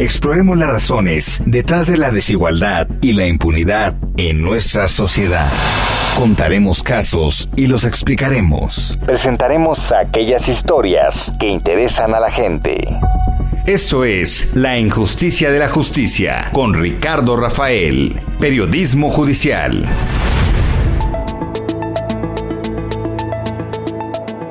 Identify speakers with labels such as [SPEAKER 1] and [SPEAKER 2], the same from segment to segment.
[SPEAKER 1] Exploremos las razones detrás de la desigualdad y la impunidad en nuestra sociedad. Contaremos casos y los explicaremos. Presentaremos aquellas historias que interesan a la gente. Esto es La Injusticia de la Justicia con Ricardo Rafael, Periodismo Judicial.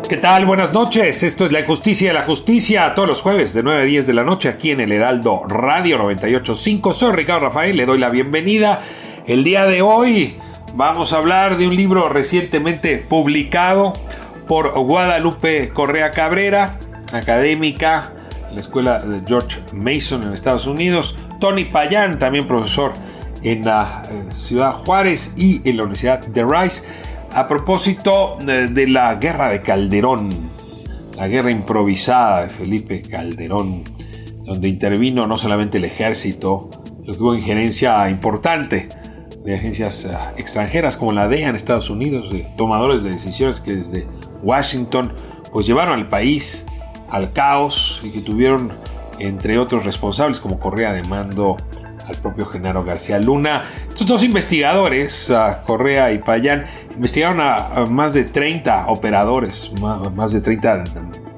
[SPEAKER 2] ¿Qué tal? Buenas noches. Esto es La Justicia de la Justicia, todos los jueves de 9 a 10 de la noche aquí en el Heraldo Radio 985. Soy Ricardo Rafael, le doy la bienvenida. El día de hoy vamos a hablar de un libro recientemente publicado por Guadalupe Correa Cabrera, académica en la escuela de George Mason en Estados Unidos. Tony Payán, también profesor en la eh, Ciudad Juárez y en la Universidad de Rice a propósito de la guerra de Calderón, la guerra improvisada de Felipe Calderón, donde intervino no solamente el ejército, sino que hubo injerencia importante de agencias eh, extranjeras como la DEA en Estados Unidos, de tomadores de decisiones que desde Washington pues llevaron al país al caos y que tuvieron entre otros responsables como Correa de Mando al propio Genaro García Luna. Estos dos investigadores, Correa y Payán, investigaron a, más de 30 operadores, más, de 30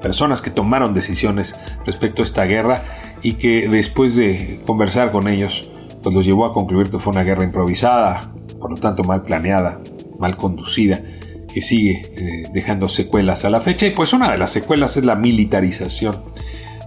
[SPEAKER 2] personas que tomaron decisiones respecto a esta guerra y que después de conversar con ellos, pues los llevó a concluir que fue una guerra improvisada, por lo tanto mal planeada, mal conducida, que sigue eh, dejando secuelas a la fecha. Y pues una de las secuelas es la militarización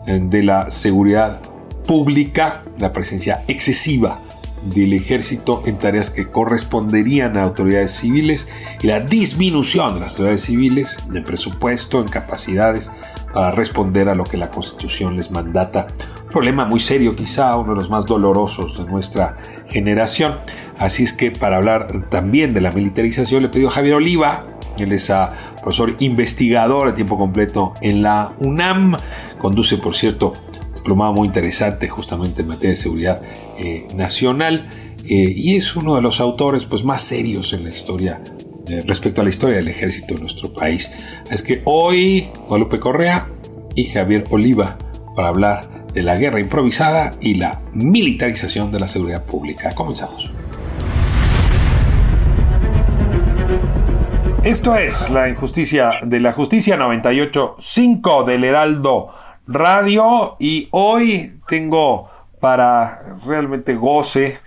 [SPEAKER 2] eh, de la seguridad pública la presencia excesiva del ejército en tareas que corresponderían a autoridades civiles y la disminución de las autoridades civiles de presupuesto, en capacidades para responder a lo que la Constitución les mandata. Un problema muy serio, quizá uno de los más dolorosos de nuestra generación. Así es que para hablar también de la militarización le pidió a Javier Oliva, él es a profesor investigador a tiempo completo en la UNAM, conduce por cierto diplomado muy interesante justamente en materia de seguridad eh, nacional eh, y es uno de los autores pues, más serios en la historia eh, respecto a la historia del ejército de nuestro país. Es que hoy Guadalupe Correa y Javier Oliva para hablar de la guerra improvisada y la militarización de la seguridad pública. Comenzamos. Esto es la injusticia de la justicia 98.5 del Heraldo Radio y hoy tengo para realmente goce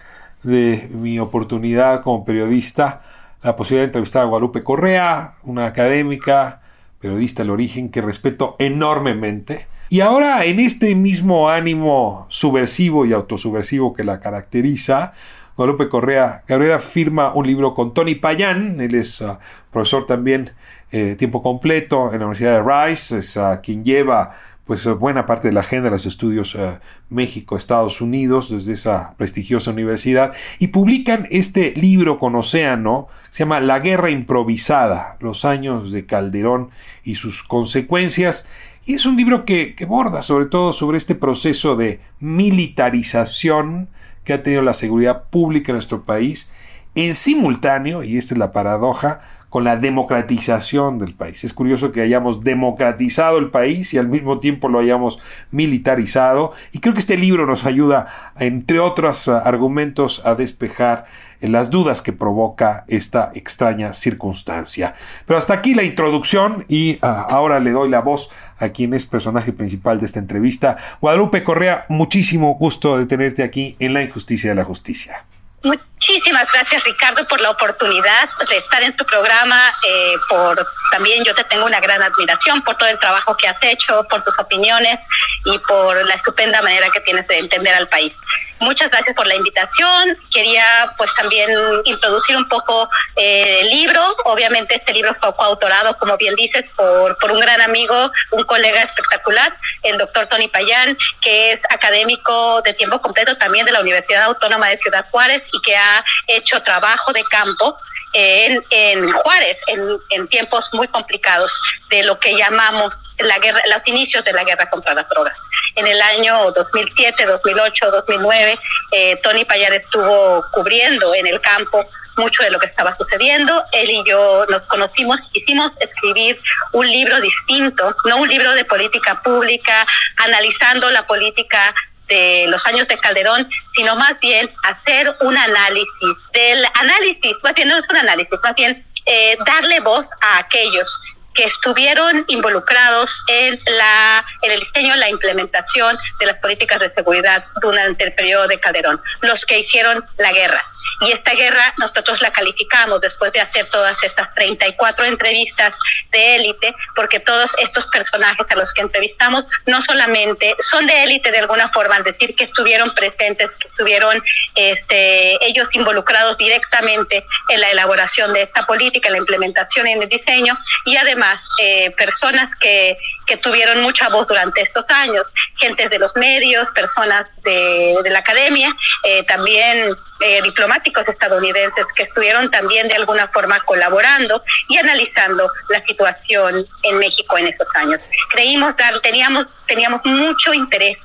[SPEAKER 2] de mi oportunidad como periodista la posibilidad de entrevistar a Guadalupe Correa, una académica, periodista del origen que respeto enormemente. Y ahora en este mismo ánimo subversivo y autosubversivo que la caracteriza, Guadalupe Correa Cabrera firma un libro con Tony Payán, él es ah, profesor también eh, tiempo completo en la Universidad de Rice, es uh, quien lleva pues eh, buena parte de la agenda de los estudios eh, México-Estados Unidos desde esa prestigiosa universidad y publican este libro con Océano, se llama La Guerra Improvisada, los años de Calderón y sus consecuencias. Y es un libro que, que borda sobre todo sobre este proceso de militarización que ha tenido la seguridad pública en nuestro país, en simultáneo, y esta es la paradoja, con la democratización del país. Es curioso que hayamos democratizado el país y al mismo tiempo lo hayamos militarizado y creo que este libro nos ayuda, entre otros argumentos, a despejar las dudas que provoca esta extraña circunstancia. Pero hasta aquí la introducción y ah, ahora le doy la voz a quien es personaje principal de esta entrevista. Guadalupe Correa, muchísimo gusto de tenerte aquí en La Injusticia de la Justicia.
[SPEAKER 3] Muchísimas gracias Ricardo por la oportunidad de estar en tu programa, eh, por también yo te tengo una gran admiración por todo el trabajo que has hecho, por tus opiniones y por la estupenda manera que tienes de entender al país. Muchas gracias por la invitación. Quería pues también introducir un poco eh, el libro. Obviamente este libro fue coautorado, como bien dices, por, por un gran amigo, un colega espectacular, el doctor Tony Payán, que es académico de tiempo completo también de la Universidad Autónoma de Ciudad Juárez y que ha hecho trabajo de campo en, en Juárez en, en, tiempos muy complicados de lo que llamamos la guerra, los inicios de la guerra contra las drogas. En el año 2007, 2008, 2009, eh, Tony Payar estuvo cubriendo en el campo mucho de lo que estaba sucediendo. Él y yo nos conocimos, quisimos escribir un libro distinto, no un libro de política pública, analizando la política de los años de Calderón, sino más bien hacer un análisis del análisis, más bien no es un análisis, más bien eh, darle voz a aquellos que estuvieron involucrados en la en el diseño, la implementación de las políticas de seguridad durante el periodo de Calderón, los que hicieron la guerra y esta guerra nosotros la calificamos después de hacer todas estas 34 entrevistas de élite, porque todos estos personajes a los que entrevistamos no solamente son de élite de alguna forma, al decir que estuvieron presentes, que estuvieron este, ellos involucrados directamente en la elaboración de esta política, en la implementación y en el diseño, y además eh, personas que, que tuvieron mucha voz durante estos años, gentes de los medios, personas de, la academia, eh, también eh, diplomáticos estadounidenses que estuvieron también de alguna forma colaborando y analizando la situación en México en esos años. Creímos dar, teníamos, teníamos mucho interés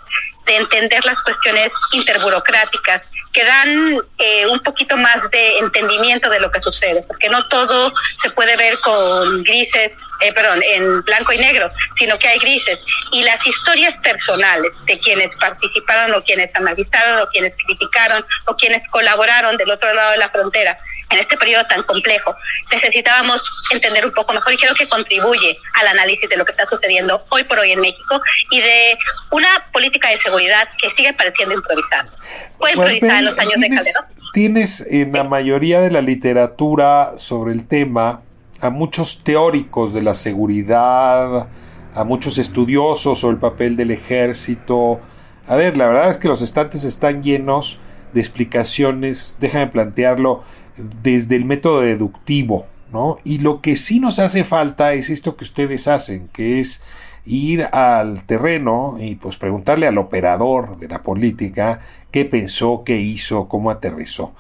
[SPEAKER 3] de entender las cuestiones interburocráticas que dan eh, un poquito más de entendimiento de lo que sucede, porque no todo se puede ver con grises, eh, perdón, en blanco y negro, sino que hay grises. Y las historias personales de quienes participaron o quienes analizaron o quienes criticaron o quienes colaboraron del otro lado de la frontera en este periodo tan complejo, necesitábamos entender un poco mejor y creo que contribuye al análisis de lo que está sucediendo hoy por hoy en México y de una política de seguridad que sigue pareciendo improvisada. Fue improvisada en los años de Calderón.
[SPEAKER 2] Tienes en la mayoría de la literatura sobre el tema a muchos teóricos de la seguridad, a muchos estudiosos sobre el papel del ejército. A ver, la verdad es que los estantes están llenos de explicaciones, déjame plantearlo, desde el método deductivo, ¿no? Y lo que sí nos hace falta es esto que ustedes hacen, que es ir al terreno y pues preguntarle al operador de la política qué pensó, qué hizo, cómo aterrizó.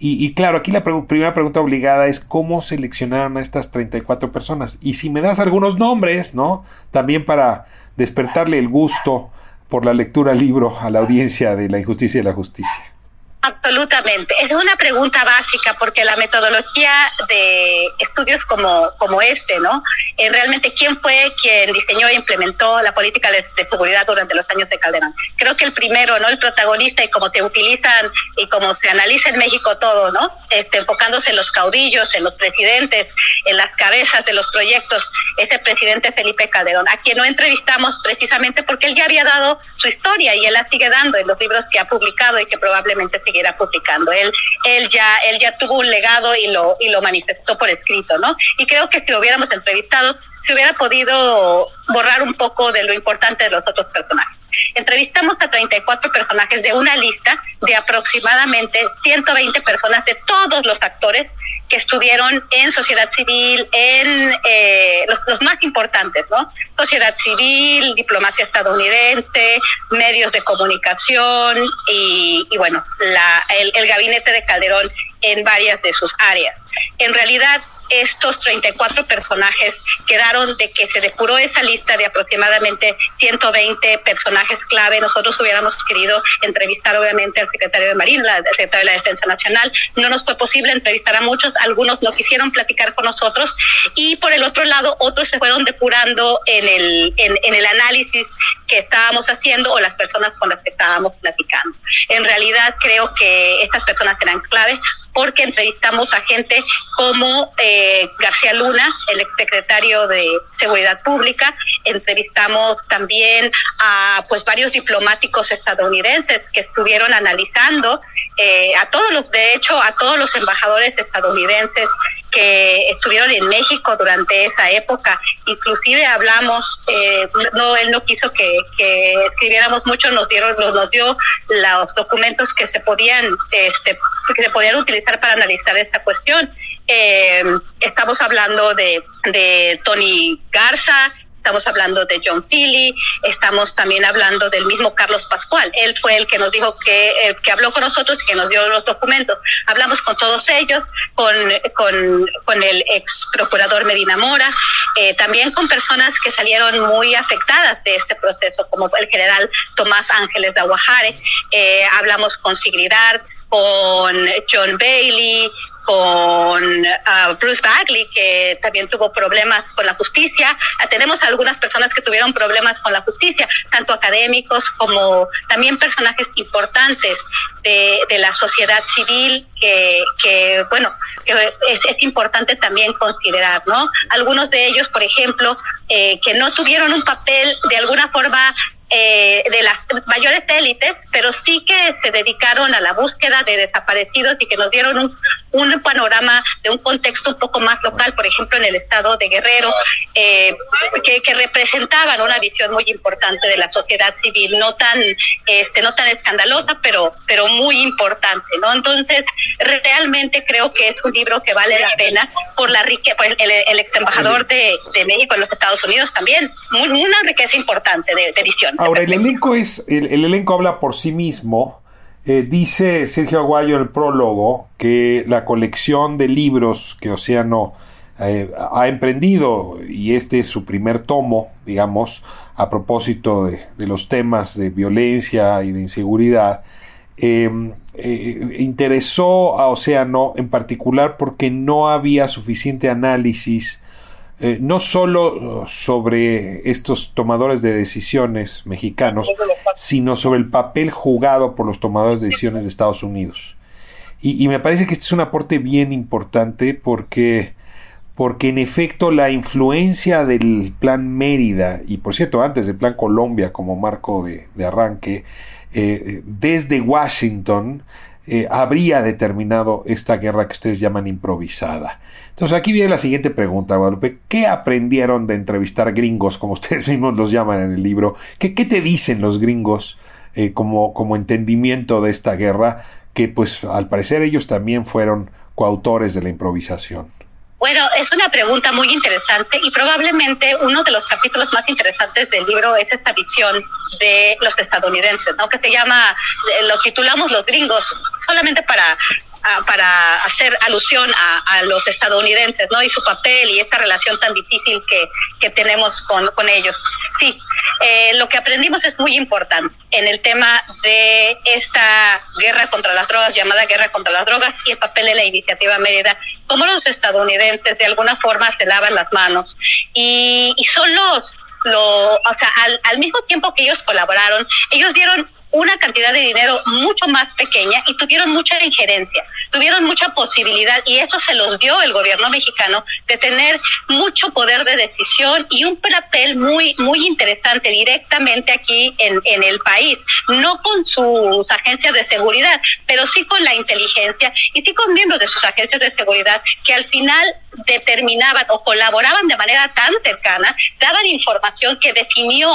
[SPEAKER 2] Y, claro, aquí la primera pregunta obligada es cómo seleccionaron a estas 34 personas. Y si me das algunos nombres, ¿no? También para despertarle el gusto por la lectura del libro a la audiencia de la injusticia y la justicia.
[SPEAKER 3] Absolutamente. Es una pregunta básica porque la metodología de estudios como, como este, ¿no? Realmente, ¿quién fue quien diseñó e implementó la política de, seguridad durante los años de Calderón? Creo que el primero, ¿no? El protagonista y cómo te utilizan y cómo se analiza en México todo, ¿no? Este, enfocándose en los caudillos, en los presidentes, en las cabezas de los proyectos, ese presidente Felipe Calderón, a quien no entrevistamos precisamente porque él ya había dado su historia y él la sigue dando en los libros que ha publicado y que probablemente siguiera publicando. Él, él ya, él ya tuvo un legado y lo, y lo manifestó por escrito, ¿no? Y creo que si lo hubiéramos entrevistado, se hubiera podido borrar un poco de lo importante de los otros personajes. Entrevistamos a 34 personajes de una lista de aproximadamente 120 personas de todos los actores que estuvieron en sociedad civil, en eh, los, los, más importantes, ¿no? Sociedad civil, diplomacia estadounidense, medios de comunicación y, y bueno, la, el, el gabinete de Calderón en varias de sus áreas. En realidad, estos 34 personajes quedaron de que se depuró esa lista de aproximadamente 120 personajes clave. Nosotros hubiéramos querido entrevistar obviamente al secretario de Marina, al secretario de la Defensa Nacional. No nos fue posible entrevistar a muchos, algunos no quisieron platicar con nosotros y por el otro lado otros se fueron depurando en el, en, el análisis que estábamos haciendo o las personas con las que estábamos platicando. En realidad creo que estas personas eran clave porque entrevistamos a gente como eh, García Luna, el exsecretario de Seguridad Pública, entrevistamos también a pues varios diplomáticos estadounidenses que estuvieron analizando eh, a todos los, de hecho, a todos los embajadores estadounidenses que estuvieron en México durante esa época. Inclusive hablamos, eh, no, él no quiso que, escribiéramos mucho, nos dieron, nos, dio los documentos que se podían, este, que se podían utilizar para analizar esta cuestión. Eh, estamos hablando de, de Tony Garza, estamos hablando de John Philly, estamos también hablando del mismo Carlos Pascual. Él fue el que nos dijo que, eh, que habló con nosotros y que nos dio los documentos. Hablamos con todos ellos, con, con, con el ex procurador Medina Mora, eh, también con personas que salieron muy afectadas de este proceso, como el general Tomás Ángeles de Aguajare. Eh, hablamos con Sigrid con John Bailey, con uh, Bruce Bagley, que también tuvo problemas con la justicia. Ah, tenemos algunas personas que tuvieron problemas con la justicia, tanto académicos como también personajes importantes de, la sociedad civil que, que bueno, que es, es, importante también considerar, ¿no? Algunos de ellos, por ejemplo, eh, que no tuvieron un papel de alguna forma eh, de las mayores élites, pero sí que se dedicaron a la búsqueda de desaparecidos y que nos dieron un, un panorama de un contexto un poco más local, por ejemplo, en el estado de Guerrero, eh, que, representaban una visión muy importante de la sociedad civil, no tan, este, no tan escandalosa, pero, pero muy importante, ¿no? Entonces, realmente creo que es un libro que vale la pena por la riqueza, pues, el, el, ex embajador de, México en los Estados Unidos también, muy, una riqueza importante de, de edición.
[SPEAKER 2] Ahora, el elenco es, el, el, elenco habla por sí mismo. Eh, dice Sergio Aguayo en el prólogo que la colección de libros que Océano eh, ha emprendido, y este es su primer tomo, digamos, a propósito de, de los temas de violencia y de inseguridad, eh, eh, interesó a Océano en particular porque no había suficiente análisis eh, no solo sobre estos tomadores de decisiones mexicanos, sino sobre el papel jugado por los tomadores de decisiones de Estados Unidos. Y, y me parece que este es un aporte bien importante porque, porque en efecto la influencia del Plan Mérida, y por cierto antes del Plan Colombia como marco de, de arranque, eh, desde Washington, eh, habría determinado esta guerra que ustedes llaman improvisada. Entonces aquí viene la siguiente pregunta, Guadalupe. ¿Qué aprendieron de entrevistar gringos, como ustedes mismos los llaman en el libro? ¿Qué, te dicen los gringos eh, como, como entendimiento de esta guerra? Que pues al parecer ellos también fueron coautores de la improvisación.
[SPEAKER 3] Bueno, es una pregunta muy interesante y probablemente uno de los capítulos más interesantes del libro es esta visión de los estadounidenses, ¿no? Que se llama, eh, lo titulamos Los gringos, solamente para para hacer alusión a, a, los estadounidenses, ¿no? Y su papel y esta relación tan difícil que, que tenemos con, con ellos. Sí, eh, lo que aprendimos es muy importante en el tema de esta guerra contra las drogas, llamada guerra contra las drogas, y el papel de la iniciativa Mérida, cómo los estadounidenses de alguna forma se lavan las manos y, y son los, lo, o sea, al, al mismo tiempo que ellos colaboraron, ellos dieron una cantidad de dinero mucho más pequeña y tuvieron mucha injerencia, tuvieron mucha posibilidad y eso se los dio el gobierno mexicano de tener mucho poder de decisión y un papel muy muy interesante directamente aquí en, en el país, no con sus agencias de seguridad, pero sí con la inteligencia y sí con miembros de sus agencias de seguridad que al final determinaban o colaboraban de manera tan cercana, daban información que definió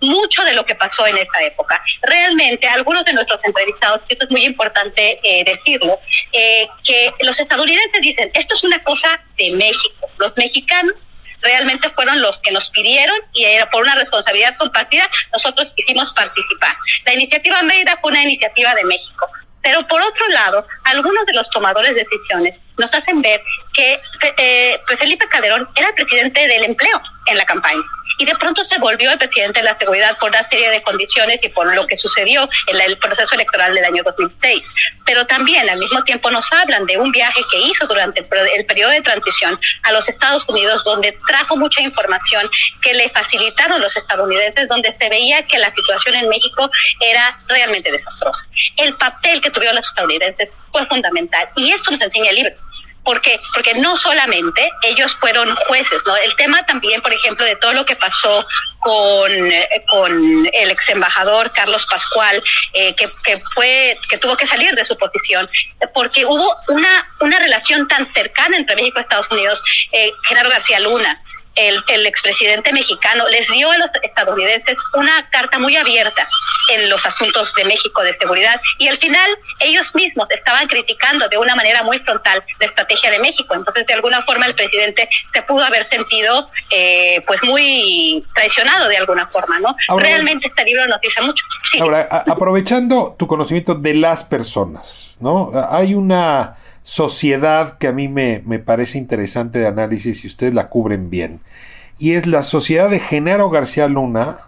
[SPEAKER 3] mucho de lo que pasó en esa época. Realmente, algunos de nuestros entrevistados, esto es muy importante eh, decirlo, eh, que los estadounidenses dicen, esto es una cosa de México. Los mexicanos realmente fueron los que nos pidieron y por una responsabilidad compartida, nosotros quisimos participar. La iniciativa Mérida fue una iniciativa de México. Pero por otro lado, algunos de los tomadores de decisiones nos hacen ver que eh, Felipe Calderón era el presidente del empleo en la campaña y de pronto se volvió el presidente de la seguridad por una serie de condiciones y por lo que sucedió en el proceso electoral del año 2006. Pero también al mismo tiempo nos hablan de un viaje que hizo durante el periodo de transición a los Estados Unidos, donde trajo mucha información que le facilitaron los estadounidenses, donde se veía que la situación en México era realmente desastrosa. El papel que tuvieron los estadounidenses fue fundamental y esto nos enseña el libro. ¿Por qué? Porque no solamente ellos fueron jueces, ¿no? El tema también, por ejemplo, de todo lo que pasó con, eh, con el ex embajador Carlos Pascual, eh, que, que, fue, que tuvo que salir de su posición, porque hubo una, una relación tan cercana entre México y Estados Unidos, eh, Genaro García Luna, el, el, expresidente mexicano les dio a los estadounidenses una carta muy abierta en los asuntos de México de seguridad y al final ellos mismos estaban criticando de una manera muy frontal la estrategia de México. Entonces, de alguna forma, el presidente se pudo haber sentido eh, pues muy traicionado de alguna forma, ¿no? Realmente este libro nos dice mucho.
[SPEAKER 2] Sí. Ahora, aprovechando tu conocimiento de las personas, ¿no? Hay una sociedad que a mí me, me, parece interesante de análisis y ustedes la cubren bien. Y es la sociedad de Genaro García Luna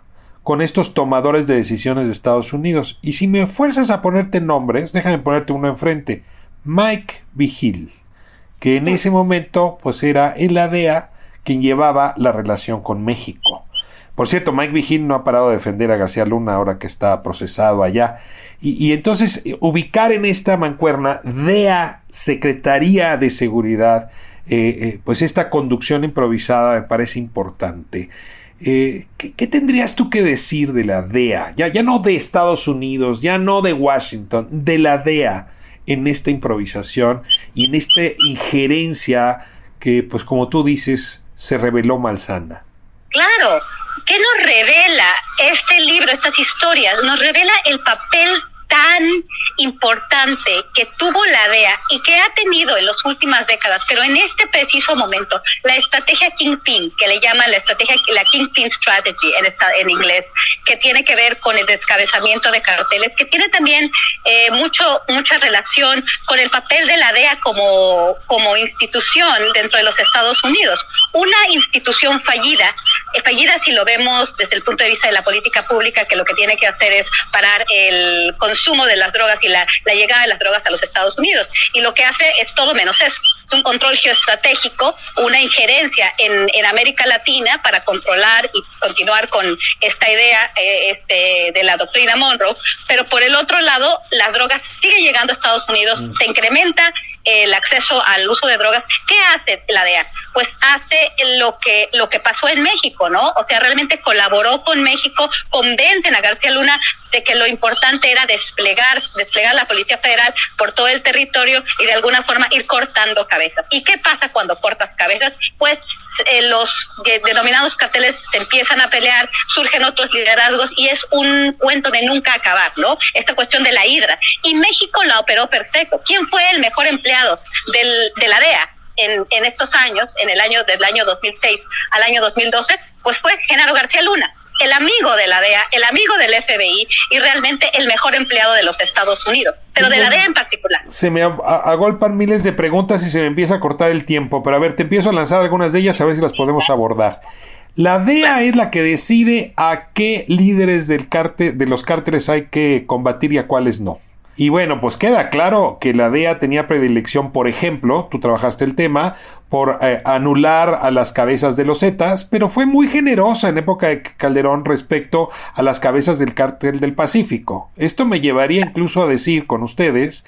[SPEAKER 2] con estos tomadores de decisiones de Estados Unidos. Y si me fuerzas a ponerte nombres, déjame ponerte uno enfrente. Mike Vigil, que en ese momento pues era el ADEA quien llevaba la relación con México. Por cierto, Mike Vigil no ha parado de defender a García Luna ahora que está procesado allá. Y, entonces eh, ubicar en esta mancuerna DEA, Secretaría de Seguridad, eh, eh, pues esta conducción improvisada me parece importante. ¿qué, tendrías tú que decir de la DEA? Ya, ya no de Estados Unidos, ya no de Washington, de la DEA en esta improvisación y en esta injerencia que, pues como tú dices, se reveló malsana.
[SPEAKER 3] Claro, ¿qué nos revela este libro, estas historias? Nos revela el papel tan importante que tuvo la DEA y que ha tenido en las últimas décadas, pero en este preciso momento, la estrategia Kingpin, que le llaman la estrategia, la Kingpin Strategy en, esta, en inglés, que tiene que ver con el descabezamiento de carteles, que tiene también eh, mucho, mucha relación con el papel de la DEA como, como institución dentro de los Estados Unidos. Una institución fallida, eh, fallida si lo vemos desde el punto de vista de la política pública, que lo que tiene que hacer es parar el consumo de las drogas y la, la llegada de las drogas a los Estados Unidos. Y lo que hace es todo menos eso es un control geoestratégico, una injerencia en, en, América Latina para controlar y continuar con esta idea eh, este, de la doctrina Monroe, pero por el otro lado, las drogas siguen llegando a Estados Unidos, mm. se incrementa el acceso al uso de drogas. ¿Qué hace la DEA? Pues hace lo que, lo que pasó en México, ¿no? O sea, realmente colaboró con México, convencen a García Luna de que lo importante era desplegar, desplegar la Policía Federal por todo el territorio y de alguna forma ir cortando cabezas. ¿Y qué pasa cuando cortas cabezas? Pues eh, los denominados carteles empiezan a pelear, surgen otros liderazgos y es un cuento de nunca acabar, ¿no? Esta cuestión de la hidra. Y México la operó perfecto. ¿Quién fue el mejor empleado del, de la DEA? En, en estos años, en el año del año 2006 al año 2012, pues fue Genaro García Luna el amigo de la DEA, el amigo del FBI y realmente el mejor empleado de los Estados Unidos, pero de la DEA en particular.
[SPEAKER 2] Se me agolpan miles de preguntas y se me empieza a cortar el tiempo, pero a ver, te empiezo a lanzar algunas de ellas a ver si las podemos abordar. La DEA es la que decide a qué líderes del cártel, de los cárteles hay que combatir y a cuáles no. Y bueno, pues queda claro que la DEA tenía predilección, por ejemplo, tú trabajaste el tema, por eh, anular a las cabezas de los Zetas, pero fue muy generosa en época de Calderón respecto a las cabezas del cártel del Pacífico. Esto me llevaría incluso a decir con ustedes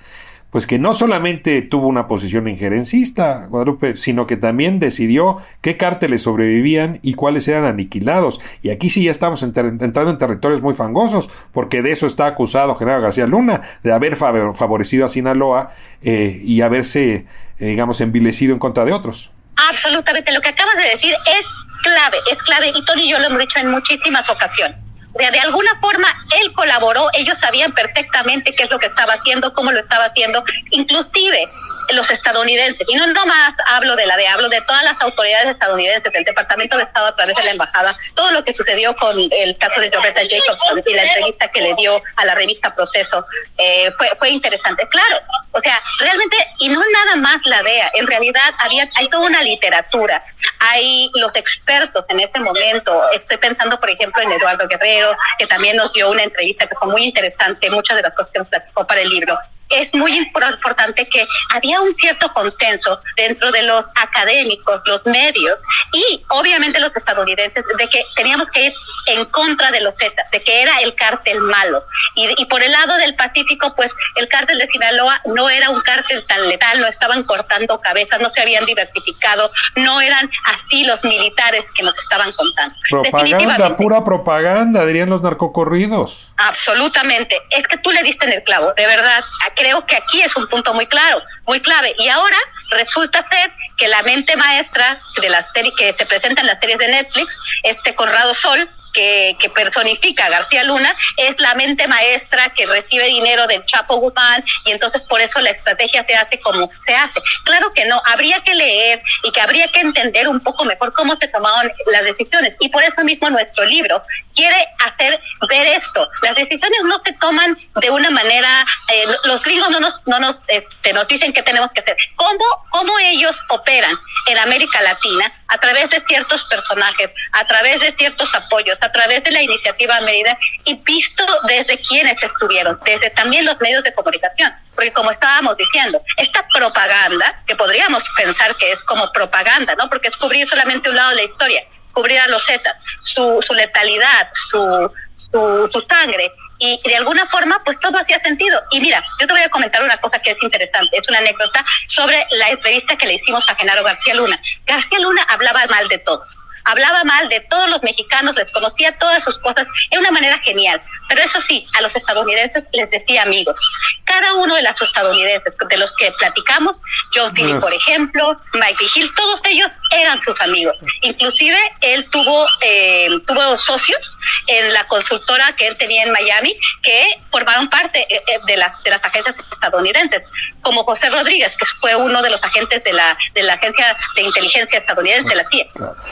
[SPEAKER 2] pues que no solamente tuvo una posición injerencista, Guadalupe, sino que también decidió qué cárteles sobrevivían y cuáles eran aniquilados. Y aquí sí ya estamos entrando en territorios muy fangosos, porque de eso está acusado General García Luna, de haber favorecido a Sinaloa eh, y haberse, digamos, envilecido en contra de otros.
[SPEAKER 3] Absolutamente, lo que acabas de decir es clave, es clave, y Tony y yo lo hemos dicho en muchísimas ocasiones de, alguna forma él colaboró, ellos sabían perfectamente qué es lo que estaba haciendo, cómo lo estaba haciendo, inclusive los estadounidenses, y no nomás hablo de la de, hablo de todas las autoridades estadounidenses, del Departamento de Estado a través de la embajada, todo lo que sucedió con el caso de Roberta Jacobson y la entrevista que le dio a la revista Proceso, eh, fue, fue interesante. Claro, o sea, realmente, y no nada más la DEA, en realidad había, hay toda una literatura, hay los expertos en este momento, estoy pensando por ejemplo en Eduardo Guerrero, que también nos dio una entrevista que fue muy interesante, muchas de las cosas que nos platicó para el libro es muy importante que había un cierto consenso dentro de los académicos, los medios y obviamente los estadounidenses de que teníamos que ir en contra de los Zetas, de que era el cártel malo. Y, y, por el lado del Pacífico, pues el cártel de Sinaloa no era un cártel tan letal, no estaban cortando cabezas, no se habían diversificado, no eran así los militares que nos estaban contando.
[SPEAKER 2] Propaganda, pura propaganda, dirían los narcocorridos.
[SPEAKER 3] Absolutamente. Es que tú le diste en el clavo, de verdad. Creo que aquí es un punto muy claro, muy clave. Y ahora resulta ser que la mente maestra de las series que se presenta en las series de Netflix, este Conrado Sol, que, que, personifica a García Luna, es la mente maestra que recibe dinero del Chapo Guzmán y entonces por eso la estrategia se hace como se hace. Claro que no, habría que leer y que habría que entender un poco mejor cómo se tomaron las decisiones y por eso mismo nuestro libro quiere hacer ver esto. Las decisiones no se toman de una manera, eh, los gringos no nos, no nos, este, nos dicen qué tenemos que hacer. ¿Cómo, ¿Cómo ellos operan en América Latina a través de ciertos personajes, a través de ciertos apoyos, a través de la iniciativa Mérida y visto desde quienes estuvieron, desde también los medios de comunicación? Porque como estábamos diciendo, esta propaganda, que podríamos pensar que es como propaganda, ¿no? Porque es cubrir solamente un lado de la historia, cubrir a los Zetas, su, su letalidad, su, su, su sangre, y de alguna forma pues todo hacía sentido. Y mira, yo te voy a comentar una cosa que es interesante, es una anécdota sobre la entrevista que le hicimos a Genaro García Luna. García Luna hablaba mal de todos, hablaba mal de todos los mexicanos, les conocía todas sus cosas, de una manera genial. Pero eso sí, a los estadounidenses les decía amigos. Cada uno de los estadounidenses de los que platicamos, John Philly, por ejemplo, Mike Hill, todos ellos eran sus amigos. Inclusive él tuvo eh, tuvo socios en la consultora que él tenía en Miami que formaron parte eh, eh, de las de las agencias estadounidenses, como José Rodríguez, que fue uno de los agentes de la de la agencia de inteligencia estadounidense, la CIA.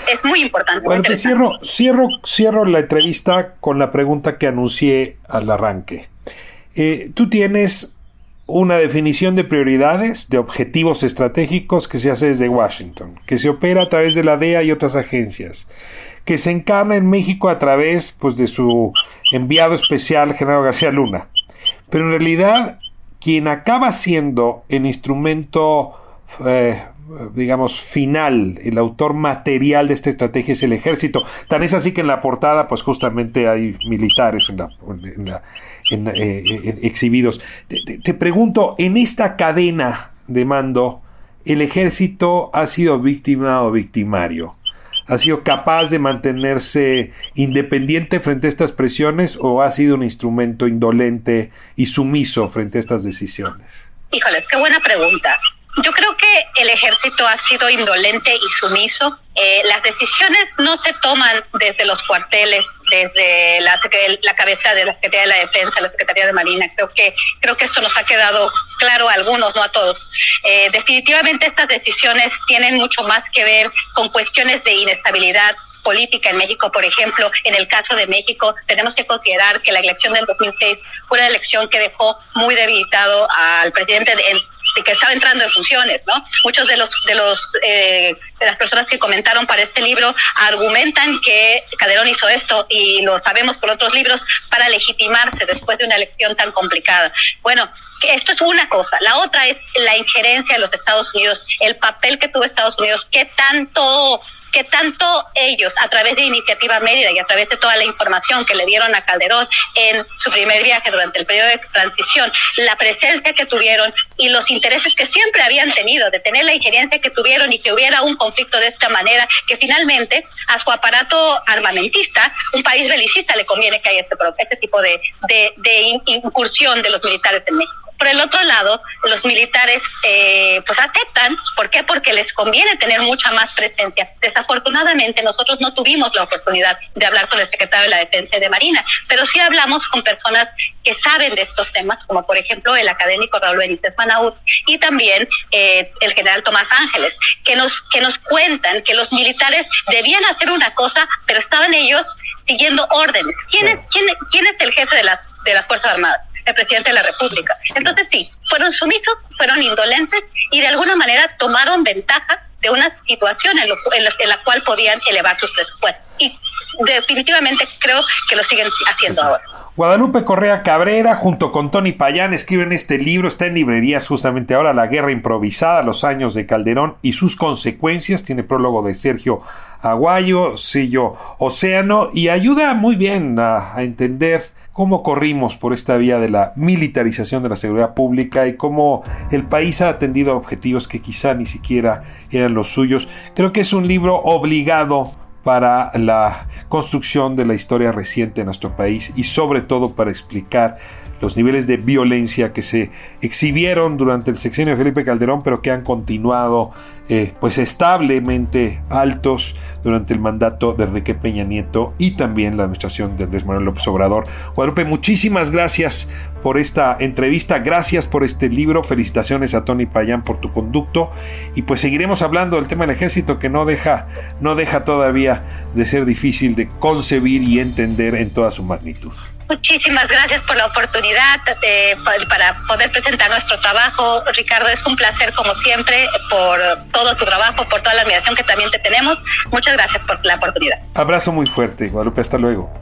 [SPEAKER 3] Es muy importante.
[SPEAKER 2] Bueno, te cierro cierro cierro la entrevista con la pregunta que anuncié al arranque. Eh, tú tienes una definición de prioridades, de objetivos estratégicos que se hace desde Washington, que se opera a través de la DEA y otras agencias, que se encarna en México a través pues, de su enviado especial, General García Luna. Pero en realidad, quien acaba siendo el instrumento eh, digamos, final, el autor material de esta estrategia es el ejército. Tan es así que en la portada, pues justamente hay militares en la, eh, exhibidos. Te, te, pregunto, en esta cadena de mando, ¿el ejército ha sido víctima o victimario? ¿Ha sido capaz de mantenerse independiente frente a estas presiones o ha sido un instrumento indolente y sumiso frente a estas decisiones?
[SPEAKER 3] Híjoles, qué buena pregunta. Yo creo que el ejército ha sido indolente y sumiso. Eh, las decisiones no se toman desde los cuarteles, desde la, la, cabeza de la Secretaría de la Defensa, la Secretaría de Marina. Creo que creo que esto nos ha quedado claro a algunos, no a todos. Eh, definitivamente estas decisiones tienen mucho más que ver con cuestiones de inestabilidad política en México, por ejemplo, en el caso de México, tenemos que considerar que la elección del 2006 fue una elección que dejó muy debilitado al presidente de, que estaba entrando en funciones, ¿no? Muchos de los de los eh, de las personas que comentaron para este libro argumentan que Calderón hizo esto y lo sabemos por otros libros para legitimarse después de una elección tan complicada. Bueno, esto es una cosa. La otra es la injerencia de los Estados Unidos, el papel que tuvo Estados Unidos, qué tanto que tanto ellos, a través de Iniciativa Mérida y a través de toda la información que le dieron a Calderón en su primer viaje durante el periodo de transición, la presencia que tuvieron y los intereses que siempre habían tenido de tener la injerencia que tuvieron y que hubiera un conflicto de esta manera, que finalmente a su aparato armamentista, un país belicista, le conviene que haya este, este tipo de, de, de incursión de los militares en México. Por el otro lado, los militares eh, pues aceptan, ¿por qué? Porque les conviene tener mucha más presencia. Desafortunadamente nosotros no tuvimos la oportunidad de hablar con el secretario de la Defensa de Marina, pero sí hablamos con personas que saben de estos temas, como por ejemplo el académico Raúl Benítez Manaut y también eh, el general Tomás Ángeles, que nos, que nos cuentan que los militares debían hacer una cosa, pero estaban ellos siguiendo órdenes. ¿Quién es, quién, quién es el jefe de las, de las Fuerzas Armadas? El presidente de la República. Entonces sí, fueron sumisos, fueron indolentes y de alguna manera tomaron ventaja de una situación en, la, cual podían elevar sus presupuestos. Y definitivamente creo que lo siguen haciendo ahora.
[SPEAKER 2] Guadalupe Correa Cabrera junto con Tony Payán escriben este libro, está en librerías justamente ahora, La Guerra Improvisada, los años de Calderón y sus consecuencias, tiene prólogo de Sergio Aguayo, sello Océano y ayuda muy bien a, a entender cómo corrimos por esta vía de la militarización de la seguridad pública y cómo el país ha atendido a objetivos que quizá ni siquiera eran los suyos. Creo que es un libro obligado para la construcción de la historia reciente de nuestro país y sobre todo para explicar los niveles de violencia que se exhibieron durante el sexenio de Felipe Calderón, pero que han continuado eh, pues establemente altos durante el mandato de Enrique Peña Nieto y también la administración de Andrés Manuel López Obrador. Guadalupe, muchísimas gracias por esta entrevista, gracias por este libro, felicitaciones a Tony Payán por tu conducto y pues seguiremos hablando del tema del ejército que no deja, no deja todavía de ser difícil de concebir y entender en toda su magnitud.
[SPEAKER 3] Muchísimas gracias por la oportunidad de, para poder presentar nuestro trabajo. Ricardo, es un placer como siempre por todo tu trabajo, por toda la admiración que también te tenemos. Muchas gracias por la oportunidad.
[SPEAKER 2] Abrazo muy fuerte, Guadalupe, hasta luego.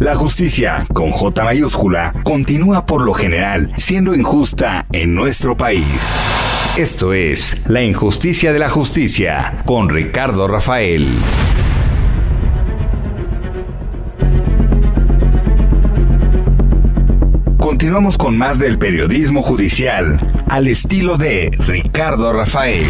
[SPEAKER 1] La justicia, con J mayúscula, continúa por lo general siendo injusta en nuestro país. Esto es La injusticia de la justicia con Ricardo Rafael. Continuamos con más del periodismo judicial, al estilo de Ricardo Rafael.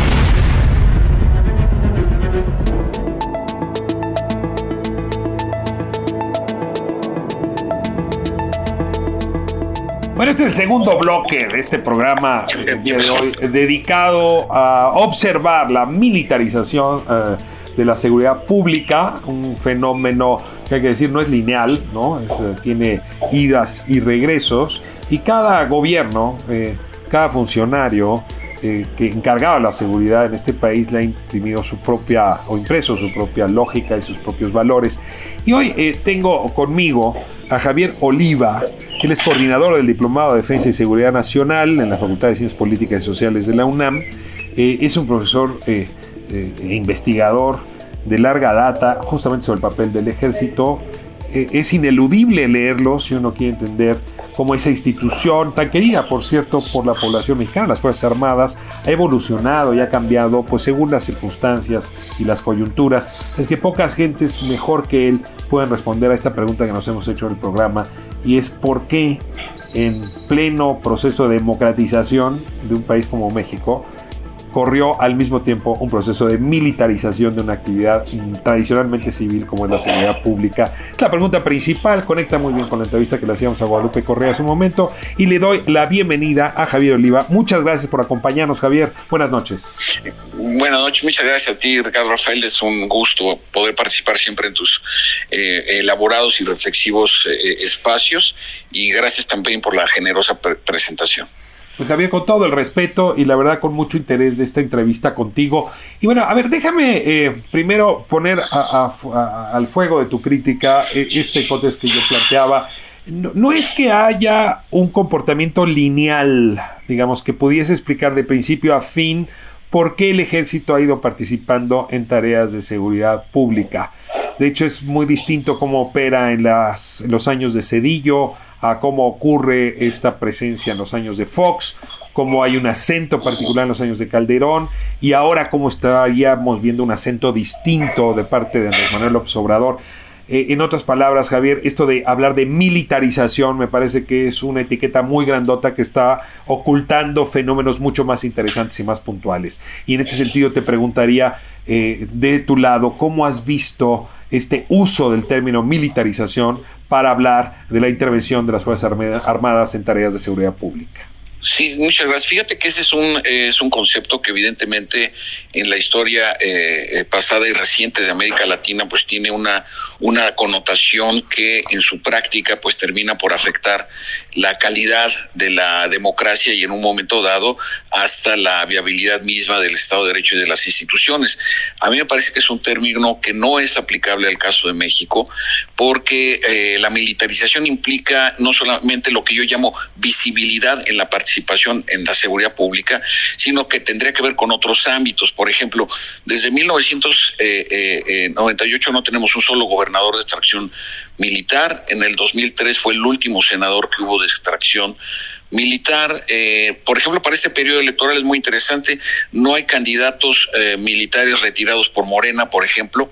[SPEAKER 2] Bueno, este es el segundo bloque de este programa el día de hoy, dedicado a observar la militarización eh, de la seguridad pública, un fenómeno que hay que decir no es lineal, ¿no? Eh, tiene idas y regresos, y cada gobierno, eh, cada funcionario eh, que encargaba la seguridad en este país le ha imprimido su propia, o impreso su propia lógica y sus propios valores. Y hoy tengo conmigo a Javier Oliva, él es coordinador del Diplomado de Defensa y Seguridad Nacional en la Facultad de Ciencias Políticas y Sociales de la UNAM. es un profesor e investigador de larga data justamente sobre el papel del ejército. Eh, es ineludible leerlo si uno quiere entender cómo esa institución, tan querida por cierto por la población mexicana, las Fuerzas Armadas, ha evolucionado y ha cambiado pues según las circunstancias y las coyunturas. Es que pocas gentes mejor que él pueden responder a esta pregunta que nos hemos hecho en el programa y es por qué en pleno proceso de democratización de un país como México, corrió al mismo tiempo un proceso de militarización de una actividad tradicionalmente civil como es la seguridad pública. La pregunta principal conecta muy bien con la entrevista que le hacíamos a Guadalupe Correa hace un momento y le doy la bienvenida a Javier Oliva. Muchas gracias por acompañarnos, Javier. Buenas noches.
[SPEAKER 4] Buenas noches, muchas gracias a ti, Ricardo Rafael. Es un gusto poder participar siempre en tus eh, elaborados y reflexivos eh, espacios y gracias también por la generosa presentación.
[SPEAKER 2] Pues Javier, con todo el respeto y la verdad con mucho interés de esta entrevista contigo. Y bueno, a ver, déjame eh, primero poner al fuego de tu crítica eh, este hipótesis que yo planteaba. No, es que haya un comportamiento lineal, digamos, que pudiese explicar de principio a fin por qué el ejército ha ido participando en tareas de seguridad pública. De hecho, es muy distinto cómo opera en, las, los años de Cedillo, a cómo ocurre esta presencia en los años de Fox, cómo hay un acento particular en los años de Calderón y ahora cómo estaríamos viendo un acento distinto de parte de Andrés Manuel López Obrador. Eh, en otras palabras, Javier, esto de hablar de militarización me parece que es una etiqueta muy grandota que está ocultando fenómenos mucho más interesantes y más puntuales. Y en este sentido te preguntaría eh, de tu lado, ¿cómo has visto este uso del término militarización para hablar de la intervención de las Fuerzas Armadas en tareas de seguridad pública.
[SPEAKER 4] Sí, muchas gracias. Fíjate que ese es un, es un concepto que evidentemente en la historia eh, eh, pasada y reciente de América Latina pues tiene una, una connotación que en su práctica pues termina por afectar la calidad de la democracia y en un momento dado hasta la viabilidad misma del Estado de Derecho y de las instituciones. A mí me parece que es un término que no es aplicable al caso de México porque eh, la militarización implica no solamente lo que yo llamo visibilidad en la participación en la seguridad pública, sino que tendría que ver con otros ámbitos. Por ejemplo, desde 1998 no tenemos un solo gobernador de extracción militar. En el 2003 fue el último senador que hubo de extracción militar. Eh, por ejemplo, para este periodo electoral es muy interesante, no hay candidatos eh, militares retirados por Morena, por ejemplo,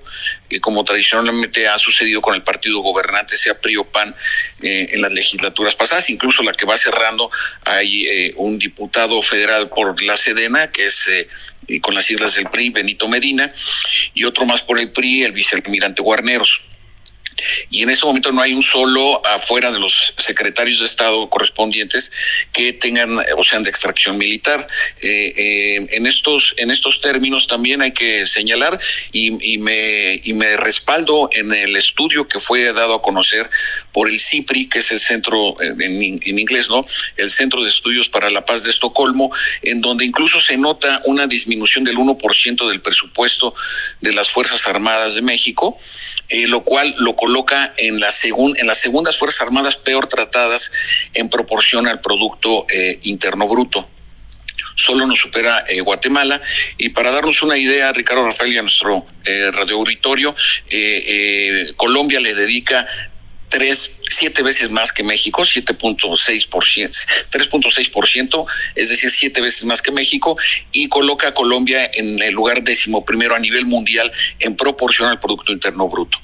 [SPEAKER 4] eh, como tradicionalmente ha sucedido con el partido gobernante, sea PRI o PAN, en las legislaturas pasadas, incluso la que va cerrando, hay un diputado federal por la Sedena, que es con las siglas del PRI, Benito Medina, y otro más por el PRI, el vicealmirante Guarneros y en ese momento no hay un solo afuera de los secretarios de Estado correspondientes que tengan o sean de extracción militar. Eh, eh, en estos en estos términos también hay que señalar y, me y me respaldo en el estudio que fue dado a conocer por el CIPRI, que es el centro en, en inglés, ¿no? El Centro de Estudios para la Paz de Estocolmo, en donde incluso se nota una disminución del 1% del presupuesto de las Fuerzas Armadas de México, eh, lo cual lo coloca en, la en las segundas Fuerzas Armadas peor tratadas en proporción al Producto eh, Interno Bruto solo nos supera eh, Guatemala. Y para darnos una idea, Ricardo Rafael y a nuestro eh, radio auditorio, Colombia le dedica tres siete veces más que México, 7.6%, 3.6%, es decir, siete veces más que México, y coloca a Colombia en el lugar décimo primero a nivel mundial en proporción al Producto Interno Bruto.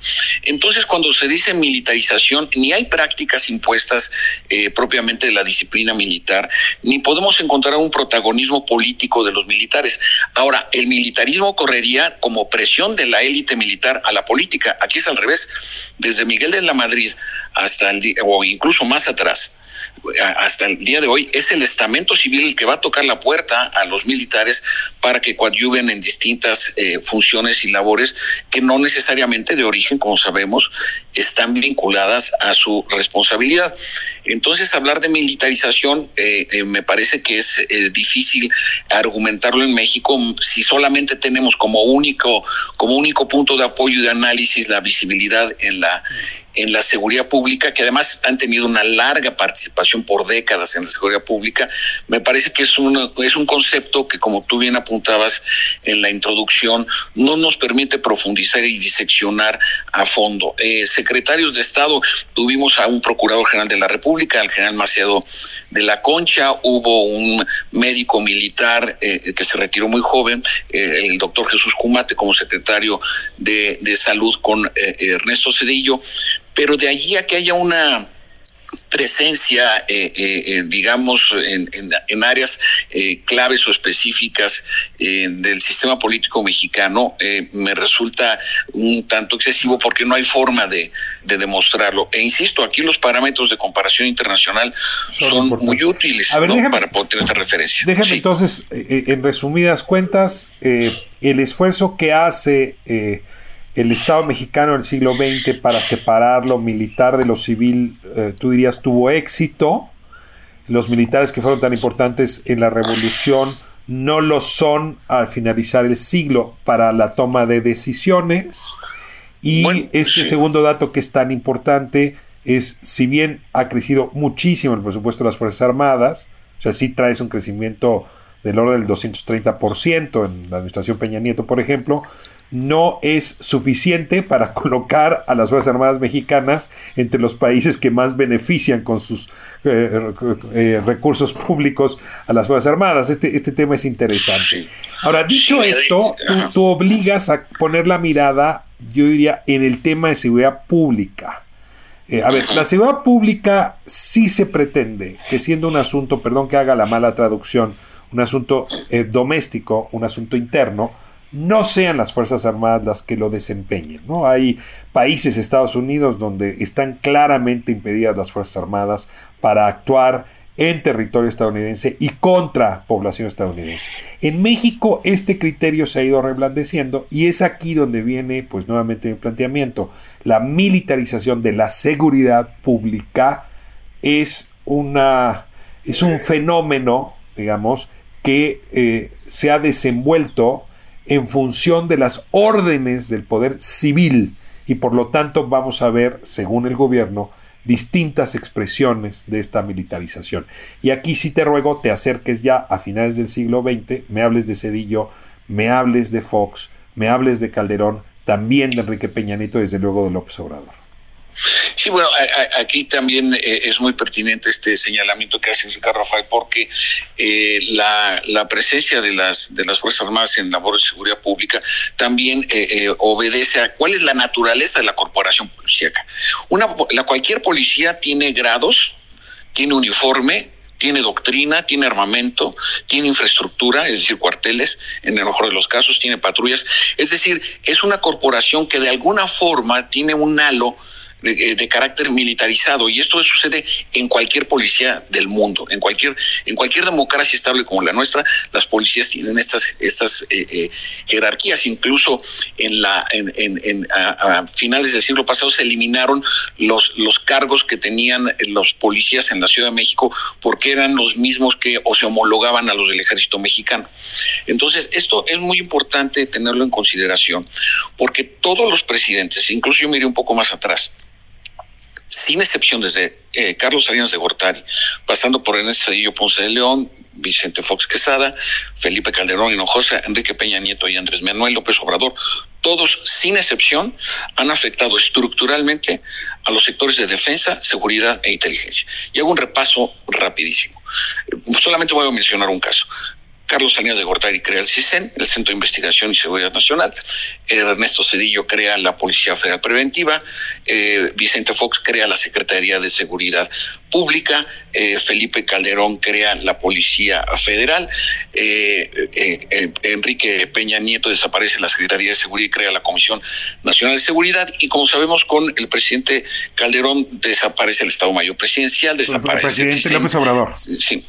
[SPEAKER 4] Entonces, cuando se dice militarización, ni hay prácticas impuestas eh, propiamente de la disciplina militar, ni podemos encontrar un protagonismo político de los militares. Ahora, el militarismo correría como presión de la élite militar a la política. Aquí es al revés. Desde Miguel de la Madrid hasta el día, o incluso más atrás, hasta el día de hoy, es el estamento civil el que va a tocar la puerta a los militares para que coadyuven en distintas eh, funciones y labores que no necesariamente de origen, como sabemos, están vinculadas a su responsabilidad. Entonces, hablar de militarización eh, eh, me parece que es difícil argumentarlo en México si solamente tenemos como único, como único punto de apoyo y de análisis la visibilidad en la en la seguridad pública, que además han tenido una larga participación por décadas en la seguridad pública, me parece que es un, es un concepto que, como tú bien apuntabas en la introducción, no nos permite profundizar y diseccionar a fondo. Eh, secretarios de Estado, tuvimos a un procurador general de la República, al general Macedo de la Concha, hubo un médico militar eh, que se retiró muy joven, eh, el doctor Jesús Cumate como secretario de, de Salud con Ernesto Cedillo, pero de allí a que haya una presencia, eh, eh, eh, digamos, en, áreas claves o específicas del sistema político mexicano, me resulta un tanto excesivo porque no hay forma de, demostrarlo. E insisto, aquí los parámetros de comparación internacional son, muy útiles para poder tener esta referencia.
[SPEAKER 2] Déjame entonces, en resumidas cuentas, el esfuerzo que hace el Estado mexicano del siglo XX para separar lo militar de lo civil, eh, tú dirías, tuvo éxito. Los militares que fueron tan importantes en la revolución no lo son al finalizar el siglo para la toma de decisiones. Y este segundo dato que es tan importante es, si bien ha crecido muchísimo el presupuesto de las Fuerzas Armadas, o sea, sí traes un crecimiento del orden del 230% en la administración Peña Nieto, por ejemplo, no es suficiente para colocar a las Fuerzas Armadas mexicanas entre los países que más benefician con sus eh, eh, recursos públicos a las Fuerzas Armadas. Este, este tema es interesante. Ahora, dicho esto, tú, obligas a poner la mirada, yo diría, en el tema de seguridad pública. Eh, a ver, la seguridad pública sí se pretende que siendo un asunto, perdón que haga la mala traducción, un asunto doméstico, un asunto interno, no sean las Fuerzas Armadas las que lo desempeñen. ¿no? Hay países, Estados Unidos, donde están claramente impedidas las Fuerzas Armadas para actuar en territorio estadounidense y contra población estadounidense. En México este criterio se ha ido reblandeciendo y es aquí donde viene pues nuevamente mi planteamiento. La militarización de la seguridad pública es una, es un fenómeno, digamos, que eh, se ha desenvuelto en función de las órdenes del poder civil y por lo tanto vamos a ver, según el gobierno, distintas expresiones de esta militarización. Y aquí sí te ruego te acerques ya a finales del siglo XX, me hables de Cedillo, me hables de Fox, me hables de Calderón, también de Enrique Peña Nieto, desde luego de López Obrador.
[SPEAKER 4] Sí, bueno, aquí también eh, es muy pertinente este señalamiento que hace Ricardo Rafael, porque eh, la, presencia de las de las Fuerzas Armadas en labores de seguridad pública también eh, obedece a cuál es la naturaleza de la corporación policíaca. Una, la, cualquier policía tiene grados, tiene uniforme, tiene doctrina, tiene armamento, tiene infraestructura, es decir, cuarteles, en el mejor de los casos, tiene patrullas. Es decir, es una corporación que de alguna forma tiene un halo eh, de, carácter militarizado y esto sucede en cualquier policía del mundo, en cualquier en cualquier democracia estable como la nuestra, las policías tienen estas estas eh, eh, jerarquías. Incluso en la en, a, finales del siglo pasado se eliminaron los los cargos que tenían los policías en la Ciudad de México porque eran los mismos que o se homologaban a los del Ejército Mexicano. Entonces esto es muy importante tenerlo en consideración porque todos los presidentes, incluso yo miré un poco más atrás sin excepción desde eh, Carlos Salinas de Gortari, pasando por Ernesto Cedillo Ponce de León, Vicente Fox Quesada, Felipe Calderón Hinojosa, Enrique Peña Nieto y Andrés Manuel López Obrador, todos sin excepción han afectado estructuralmente a los sectores de defensa, seguridad e inteligencia. Y hago un repaso rapidísimo. Solamente voy a mencionar un caso. Carlos Salinas de Gortari crea el CISEN, el Centro de Investigación y Seguridad Nacional. Ernesto Cedillo crea la Policía Federal Preventiva. Eh, Vicente Fox crea la Secretaría de Seguridad Pública. Eh, Felipe Calderón crea la Policía Federal. Eh, Enrique Peña Nieto desaparece la Secretaría de Seguridad y crea la Comisión Nacional de Seguridad. Y como sabemos, con el presidente Calderón desaparece el Estado Mayor Presidencial, desaparece
[SPEAKER 2] el presidente López Obrador.
[SPEAKER 4] Sí,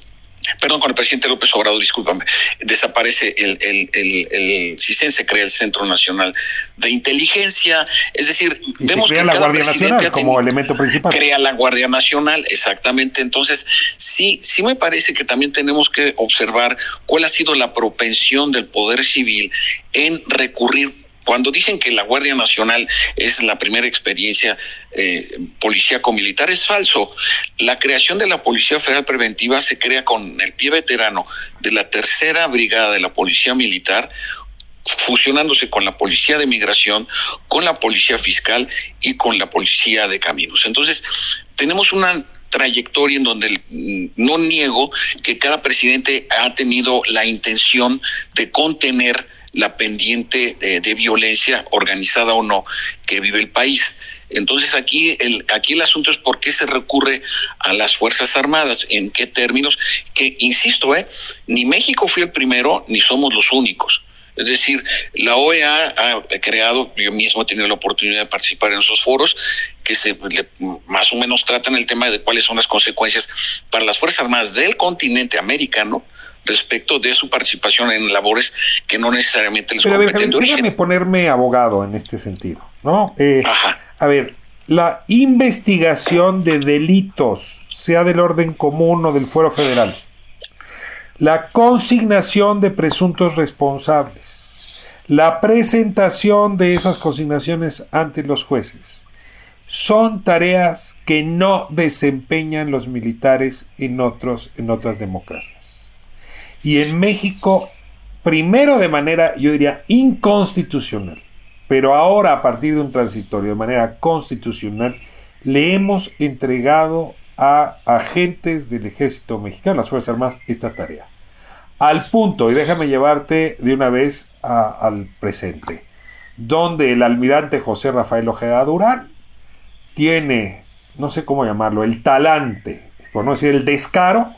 [SPEAKER 4] perdón, con el presidente López Obrador, discúlpame, desaparece el, el, el, CISEN, se crea el Centro Nacional de Inteligencia, es decir,
[SPEAKER 2] vemos crea que la Guardia Nacional como elemento principal.
[SPEAKER 4] Crea la Guardia Nacional, exactamente. Entonces, sí, sí me parece que también tenemos que observar cuál ha sido la propensión del Poder Civil en recurrir cuando dicen que la Guardia Nacional es la primera experiencia eh, policíaco-militar, es falso. La creación de la Policía Federal Preventiva se crea con el pie veterano de la tercera brigada de la Policía Militar, fusionándose con la Policía de Migración, con la Policía Fiscal y con la Policía de Caminos. Entonces, tenemos una trayectoria en donde mm, no niego que cada presidente ha tenido la intención de contener la pendiente de, violencia organizada o no que vive el país. Entonces aquí el, aquí el asunto es por qué se recurre a las Fuerzas Armadas, en qué términos, que insisto, eh, ni México fue el primero, ni somos los únicos. Es decir, la OEA ha creado, yo mismo he tenido la oportunidad de participar en esos foros, que se más o menos tratan el tema de cuáles son las consecuencias para las Fuerzas Armadas del continente americano, respecto de su participación en labores que no necesariamente les competen
[SPEAKER 2] a Déjame ponerme abogado en este sentido, ¿no? Eh, a ver, la investigación de delitos, sea del orden común o del fuero federal, la consignación de presuntos responsables, la presentación de esas consignaciones ante los jueces, son tareas que no desempeñan los militares en, otros, en otras democracias. Y en México, primero de manera, yo diría, inconstitucional, pero ahora a partir de un transitorio, de manera constitucional, le hemos entregado a agentes del ejército mexicano, las Fuerzas Armadas, esta tarea. Al punto, y déjame llevarte de una vez al presente, donde el almirante José Rafael Ojeda Durán tiene, no sé cómo llamarlo, el talante, por no decir el descaro,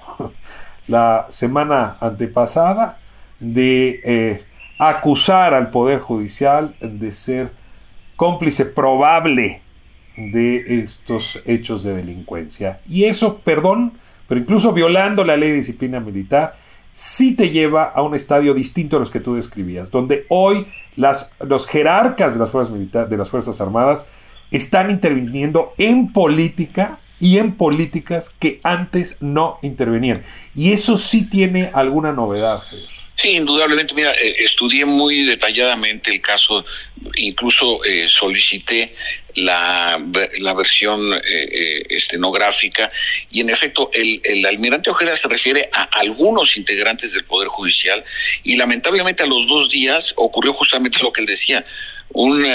[SPEAKER 2] la semana antepasada de eh, acusar al Poder Judicial de ser cómplice probable de estos hechos de delincuencia. Y eso, perdón, pero incluso violando la ley de disciplina militar, sí te lleva a un estadio distinto a los que tú describías, donde hoy las, los jerarcas de las, fuerzas de las Fuerzas Armadas están interviniendo en política y en políticas que antes no intervenían. Y eso sí tiene alguna novedad,
[SPEAKER 4] Sí, indudablemente. Mira, eh, estudié muy detalladamente el caso, incluso eh, solicité la, la versión eh, estenográfica y en efecto el, el, almirante Ojeda se refiere a algunos integrantes del Poder Judicial y lamentablemente a los dos días ocurrió justamente lo que él decía. Un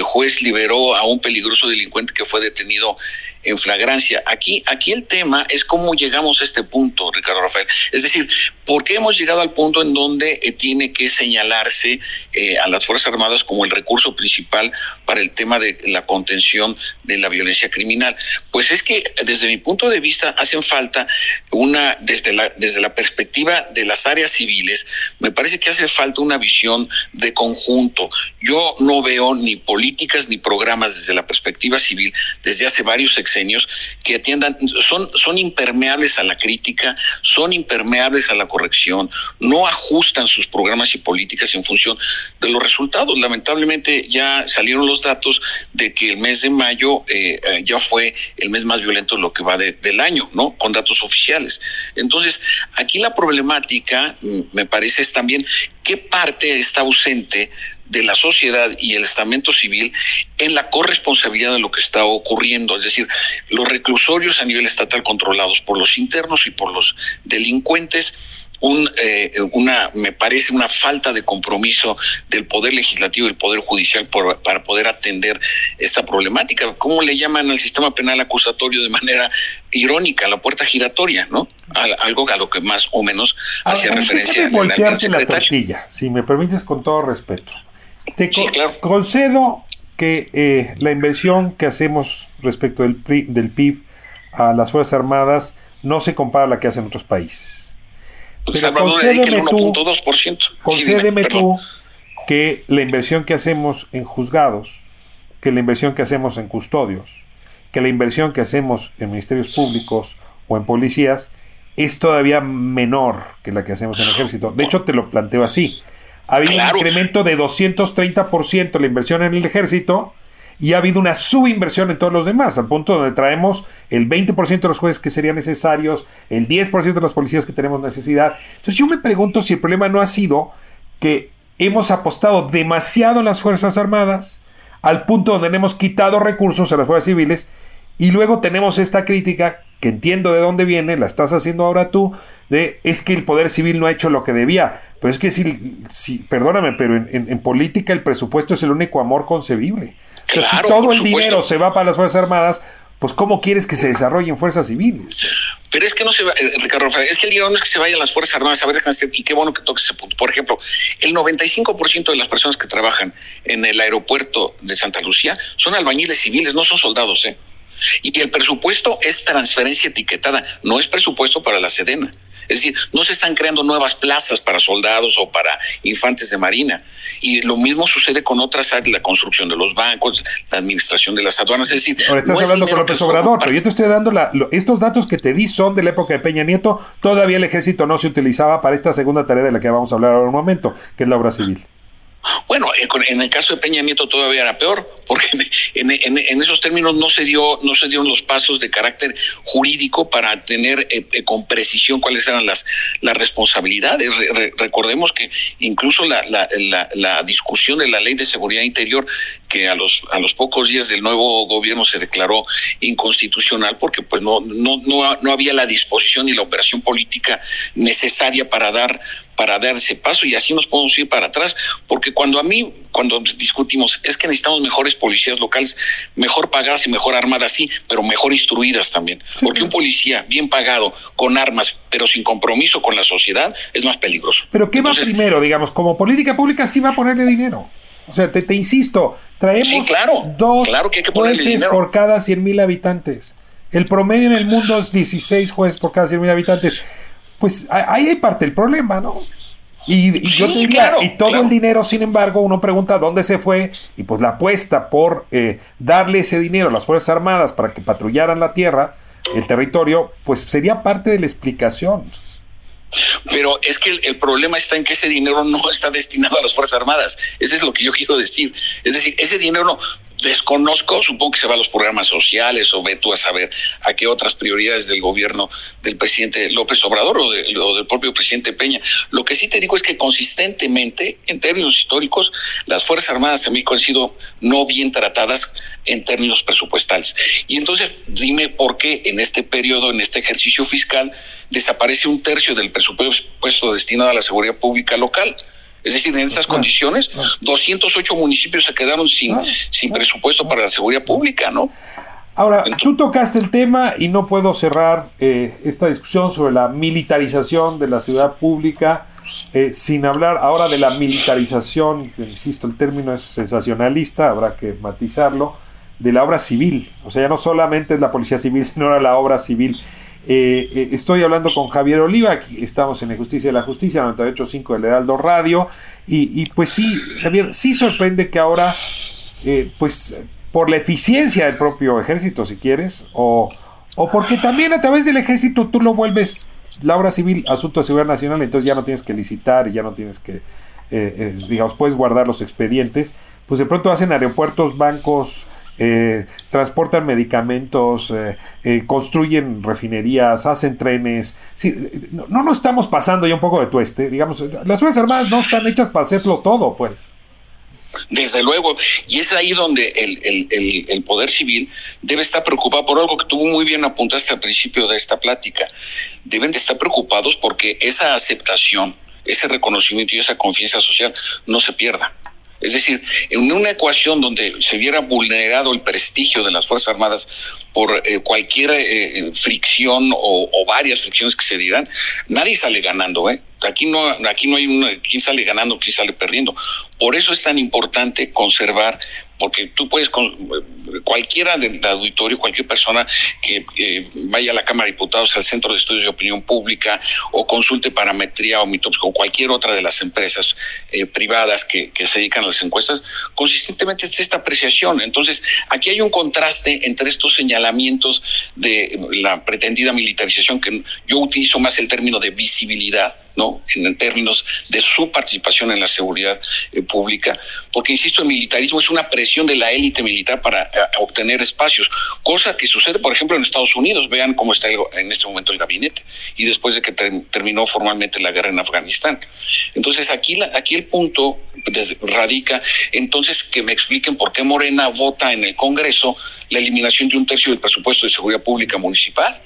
[SPEAKER 4] juez liberó a un peligroso delincuente que fue detenido en flagrancia. Aquí, aquí el tema es cómo llegamos a este punto, Ricardo Rafael. Es decir, ¿por qué hemos llegado al punto en donde eh, tiene que señalarse eh, a las Fuerzas Armadas como el recurso principal para el tema de la contención de la violencia criminal? Pues es que desde mi punto de vista hacen falta una, desde la, desde la perspectiva de las áreas civiles, me parece que hace falta una visión de conjunto. Yo no veo ni políticas ni programas desde la perspectiva civil desde hace varios sexenios que atiendan, son, son impermeables a la crítica, son impermeables a la corrección, no ajustan sus programas y políticas en función de los resultados. Lamentablemente ya salieron los datos de que el mes de mayo eh, eh, ya fue el mes más violento lo que va del año, ¿no? Con datos oficiales. Entonces, aquí la problemática, mm, me parece, es también qué parte está ausente de la sociedad y el estamento civil en la corresponsabilidad de lo que está ocurriendo, es decir, los reclusorios a nivel estatal controlados por los internos y por los delincuentes, un, eh, una, me parece una falta de compromiso del poder legislativo y el poder judicial para poder atender esta problemática. ¿Cómo le llaman al sistema penal acusatorio de manera irónica, la puerta giratoria, ¿no? algo a lo que más o menos hacía referencia.
[SPEAKER 2] voltearte la tortilla, si me permites con todo respeto. Te concedo que eh, la inversión que hacemos respecto del, del PIB a las Fuerzas Armadas no se compara a la que hacen otros países.
[SPEAKER 4] Pero concédeme tú,
[SPEAKER 2] concédeme tú que la inversión que hacemos en juzgados, que la inversión que hacemos en custodios, que la inversión que hacemos en ministerios públicos o en policías es todavía menor que la que hacemos en el ejército. De hecho, te lo planteo así. Ha habido un incremento de 230% la inversión en el ejército y ha habido una subinversión en todos los demás, al punto donde traemos el 20% de los jueces que serían necesarios, el 10% de las policías que tenemos necesidad. Entonces yo me pregunto si el problema no ha sido que hemos apostado demasiado en las Fuerzas Armadas, al punto donde hemos quitado recursos a las fuerzas civiles, y luego tenemos esta crítica, que entiendo de dónde viene, la estás haciendo ahora tú, de es que el poder civil no ha hecho lo que debía. Pero es que si, si perdóname, pero en, política el presupuesto es el único amor concebible. si todo el dinero se va para las Fuerzas Armadas, pues ¿cómo quieres que se desarrollen fuerzas civiles?
[SPEAKER 4] Pero es que no se va, eh, Ricardo Rafael, es que el dinero no es que se vayan las Fuerzas Armadas, a ver, y qué bueno que toques ese punto. Por ejemplo, el 95% de las personas que trabajan en el aeropuerto de Santa Lucía son albañiles civiles, no son soldados, ¿eh? Y el presupuesto es transferencia etiquetada, no es presupuesto para la Sedena. Es decir, no se están creando nuevas plazas para soldados o para infantes de marina. Y lo mismo sucede con otras áreas, la construcción de los bancos, la administración de las aduanas. Es decir,
[SPEAKER 2] ahora estás hablando con López Obrador, pero yo te estoy dando la, estos datos que te di son de la época de Peña Nieto. Todavía el ejército no se utilizaba para esta segunda tarea de la que vamos a hablar ahora un momento, que es la obra civil.
[SPEAKER 4] Bueno, eh, en el caso de Peña Nieto todavía era peor, porque en, esos términos no se dio, no se dieron los pasos de carácter jurídico para tener eh, eh, con precisión cuáles eran las, las responsabilidades. recordemos que incluso la, discusión de la ley de seguridad interior, que a los, a los pocos días del nuevo gobierno se declaró inconstitucional, porque pues no, no, no, no había la disposición ni la operación política necesaria para dar para dar ese paso y así nos podemos ir para atrás, porque cuando a mí, cuando discutimos, es que necesitamos mejores policías locales, mejor pagadas y mejor armadas, sí, pero mejor instruidas también, porque un policía bien pagado, con armas, pero sin compromiso con la sociedad, es más peligroso.
[SPEAKER 2] Pero ¿qué va primero, digamos, como política pública sí va a ponerle dinero? O sea, te, te insisto, traemos dos
[SPEAKER 4] claro que
[SPEAKER 2] jueces por cada 100 mil habitantes. El promedio en el mundo es 16 jueces por cada 100 mil habitantes pues ahí hay parte del problema, ¿no? Y, yo te diría, y todo el dinero, sin embargo, uno pregunta dónde se fue, y pues la apuesta por eh, darle ese dinero a las Fuerzas Armadas para que patrullaran la tierra, el territorio, pues sería parte de la explicación.
[SPEAKER 4] Pero es que el, problema está en que ese dinero no está destinado a las Fuerzas Armadas. Eso es lo que yo quiero decir. Es decir, ese dinero Desconozco, supongo que se va a los programas sociales o ve tú a saber a qué otras prioridades del gobierno del presidente López Obrador o, del propio presidente Peña. Lo que sí te digo es que consistentemente, en términos históricos, las Fuerzas Armadas en México han sido no bien tratadas en términos presupuestales. Y entonces dime por qué en este periodo, en este ejercicio fiscal, desaparece un tercio del presupuesto destinado a la seguridad pública local. Es decir, en esas condiciones, 208 municipios se quedaron sin, sin presupuesto para la seguridad pública, ¿no?
[SPEAKER 2] Ahora, tú tocaste el tema y no puedo cerrar eh, esta discusión sobre la militarización de la ciudad pública eh, sin hablar ahora de la militarización, insisto, el término es sensacionalista, habrá que matizarlo, de la obra civil. O sea, ya no solamente es la policía civil, sino la obra civil. Eh, eh, estoy hablando con Javier Oliva, estamos en la Justicia de la Justicia, 98.5 del Heraldo Radio, y, pues sí, Javier, sí sorprende que ahora, eh, pues por la eficiencia del propio ejército, si quieres, o, o porque también a través del ejército tú lo vuelves la obra civil, asunto de seguridad nacional, entonces ya no tienes que licitar y ya no tienes que, digamos, puedes guardar los expedientes, pues de pronto hacen aeropuertos, bancos, eh, transportan medicamentos, eh, eh, construyen refinerías, hacen trenes. no, no nos estamos pasando ya un poco de tueste, digamos, las Fuerzas Armadas no están hechas para hacerlo todo, pues.
[SPEAKER 4] Desde luego, y es ahí donde el, Poder Civil debe estar preocupado por algo que tú muy bien apuntaste al principio de esta plática. Deben de estar preocupados porque esa aceptación, ese reconocimiento y esa confianza social no se pierda. Es decir, en una ecuación donde se hubiera vulnerado el prestigio de las Fuerzas Armadas por eh, cualquier eh, fricción o, varias fricciones que se dieran, nadie sale ganando, ¿eh? Aquí no, aquí no hay una, quién sale ganando, quién sale perdiendo. Por eso es tan importante conservar porque tú puedes, cualquiera del auditorio, cualquier persona que vaya a la Cámara de Diputados, al Centro de Estudios de Opinión Pública o consulte parametría o mitops o cualquier otra de las empresas eh, privadas que, que, se dedican a las encuestas, consistentemente es esta apreciación. Entonces, aquí hay un contraste entre estos señalamientos de la pretendida militarización, que yo utilizo más el término de visibilidad, ¿no? En, términos de su participación en la seguridad eh, pública, porque insisto, el militarismo es una presión de la élite militar para eh, obtener espacios, cosa que sucede, por ejemplo, en Estados Unidos. Vean cómo está en este momento el gabinete y después de que terminó formalmente la guerra en Afganistán. Entonces aquí, aquí el punto radica, entonces que me expliquen por qué Morena vota en el Congreso la eliminación de un tercio del presupuesto de seguridad pública municipal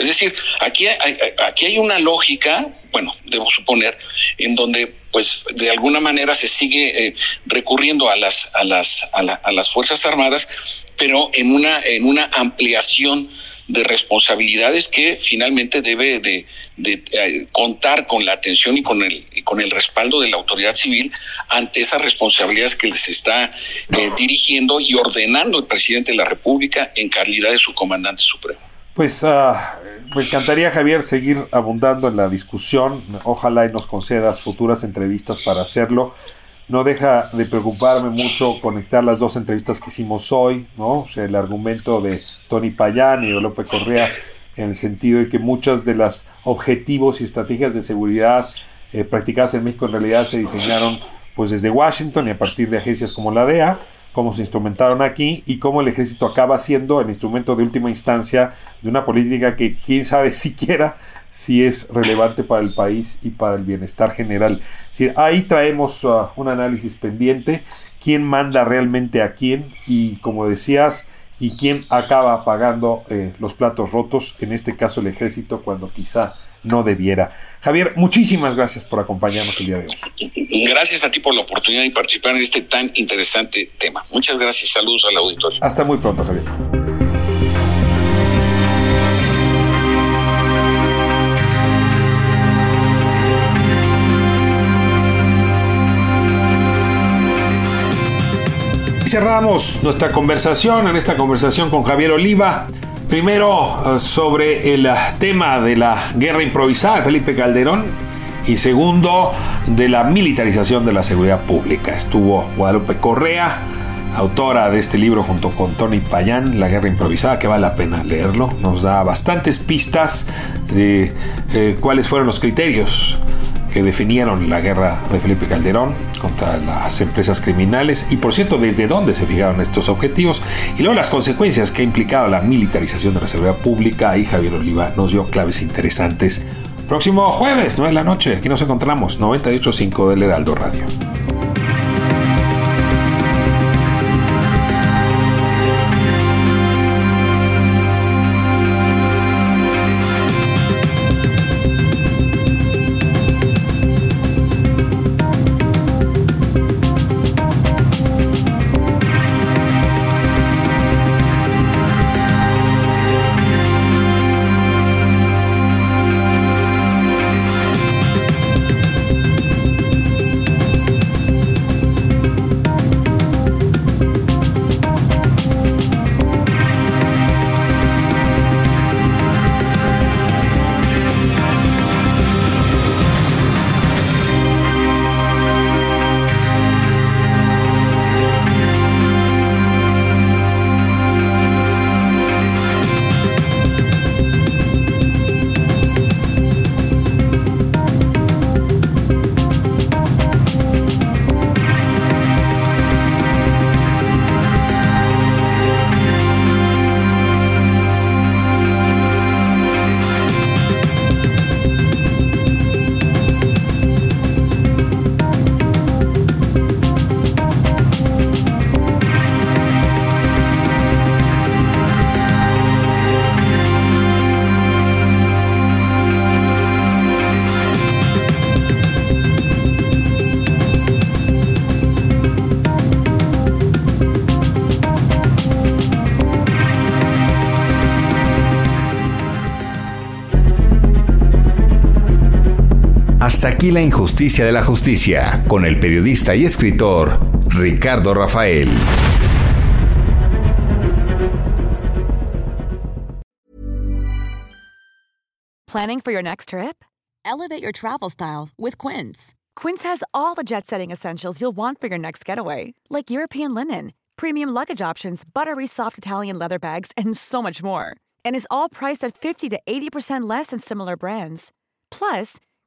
[SPEAKER 4] es decir, aquí hay, aquí hay una lógica, bueno, debo suponer, en donde pues de alguna manera se sigue eh, recurriendo a las a las a, las fuerzas armadas, pero en una en una ampliación de responsabilidades que finalmente debe de, eh, contar con la atención y con el con el respaldo de la autoridad civil ante esas responsabilidades que les está eh, dirigiendo y ordenando el presidente de la República en calidad de su comandante supremo.
[SPEAKER 2] Pues ah, me encantaría, Javier, seguir abundando en la discusión. Ojalá y nos concedas futuras entrevistas para hacerlo. No deja de preocuparme mucho conectar las dos entrevistas que hicimos hoy, ¿no? O sea, el argumento de Tony Payán y de López Correa en el sentido de que muchas de las objetivos y estrategias de seguridad eh, practicadas en México en realidad se diseñaron pues desde Washington y a partir de agencias como la DEA cómo se instrumentaron aquí y cómo el ejército acaba siendo el instrumento de última instancia de una política que quién sabe siquiera si es relevante para el país y para el bienestar general. ahí traemos uh, un análisis pendiente, quién manda realmente a quién y como decías, y quién acaba pagando eh, los platos rotos, en este caso el ejército, cuando quizá no debiera. Javier, muchísimas gracias por acompañarnos el día de
[SPEAKER 4] hoy. Gracias a ti por la oportunidad de participar en este tan interesante tema. Muchas gracias. Saludos al auditorio.
[SPEAKER 2] Hasta muy pronto, Javier. cerramos nuestra conversación, en esta conversación con Javier Oliva. Primero, eh, sobre el tema de la guerra improvisada de Felipe Calderón. Y segundo, de la militarización de la seguridad pública. Estuvo Guadalupe Correa, autora de este libro junto con Tony Payán, La guerra improvisada, que vale la pena leerlo. Nos da bastantes pistas de eh, cuáles fueron los criterios que definieron la guerra de Felipe Calderón contra las empresas criminales y por cierto desde dónde se fijaron estos objetivos y luego las consecuencias que ha implicado la militarización de la seguridad pública y Javier Oliva nos dio claves interesantes. Próximo jueves, 9 de la noche, aquí nos encontramos, 98.5 del Heraldo Radio.
[SPEAKER 1] Hasta aquí la injusticia de la justicia, con el periodista y escritor Ricardo Rafael.
[SPEAKER 5] Planning for your next trip? Elevate your travel style with Quince. Quince has all the jet setting essentials you'll want for your next getaway, like European linen, premium luggage options, buttery soft Italian leather bags, and so much more. And is all priced at 50 to 80% less than similar brands. Plus,